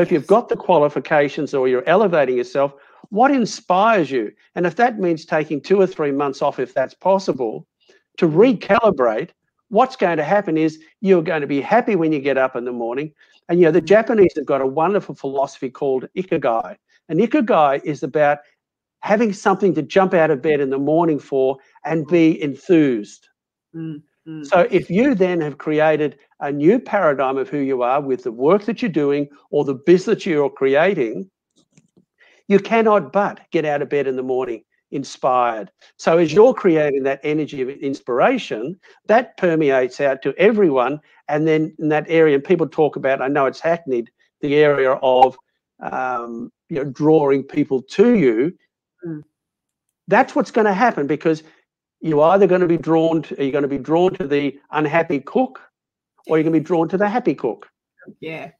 if you've got the qualifications or you're elevating yourself, what inspires you? And if that means taking two or three months off, if that's possible, to recalibrate, what's going to happen is you're going to be happy when you get up in the morning. And you know, the Japanese have got a wonderful philosophy called ikigai. And ikigai is about having something to jump out of bed in the morning for and be enthused. Mm, mm. So if you then have created a new paradigm of who you are with the work that you're doing or the business you're creating, you cannot but get out of bed in the morning inspired. So as you're creating that energy of inspiration, that permeates out to everyone. And then in that area, and people talk about, I know it's hackneyed, the area of um, you know, drawing people to you. Mm. That's what's going to happen because you're either going to be drawn to, you going to be drawn to the unhappy cook or you're going to be drawn to the happy cook. Yeah.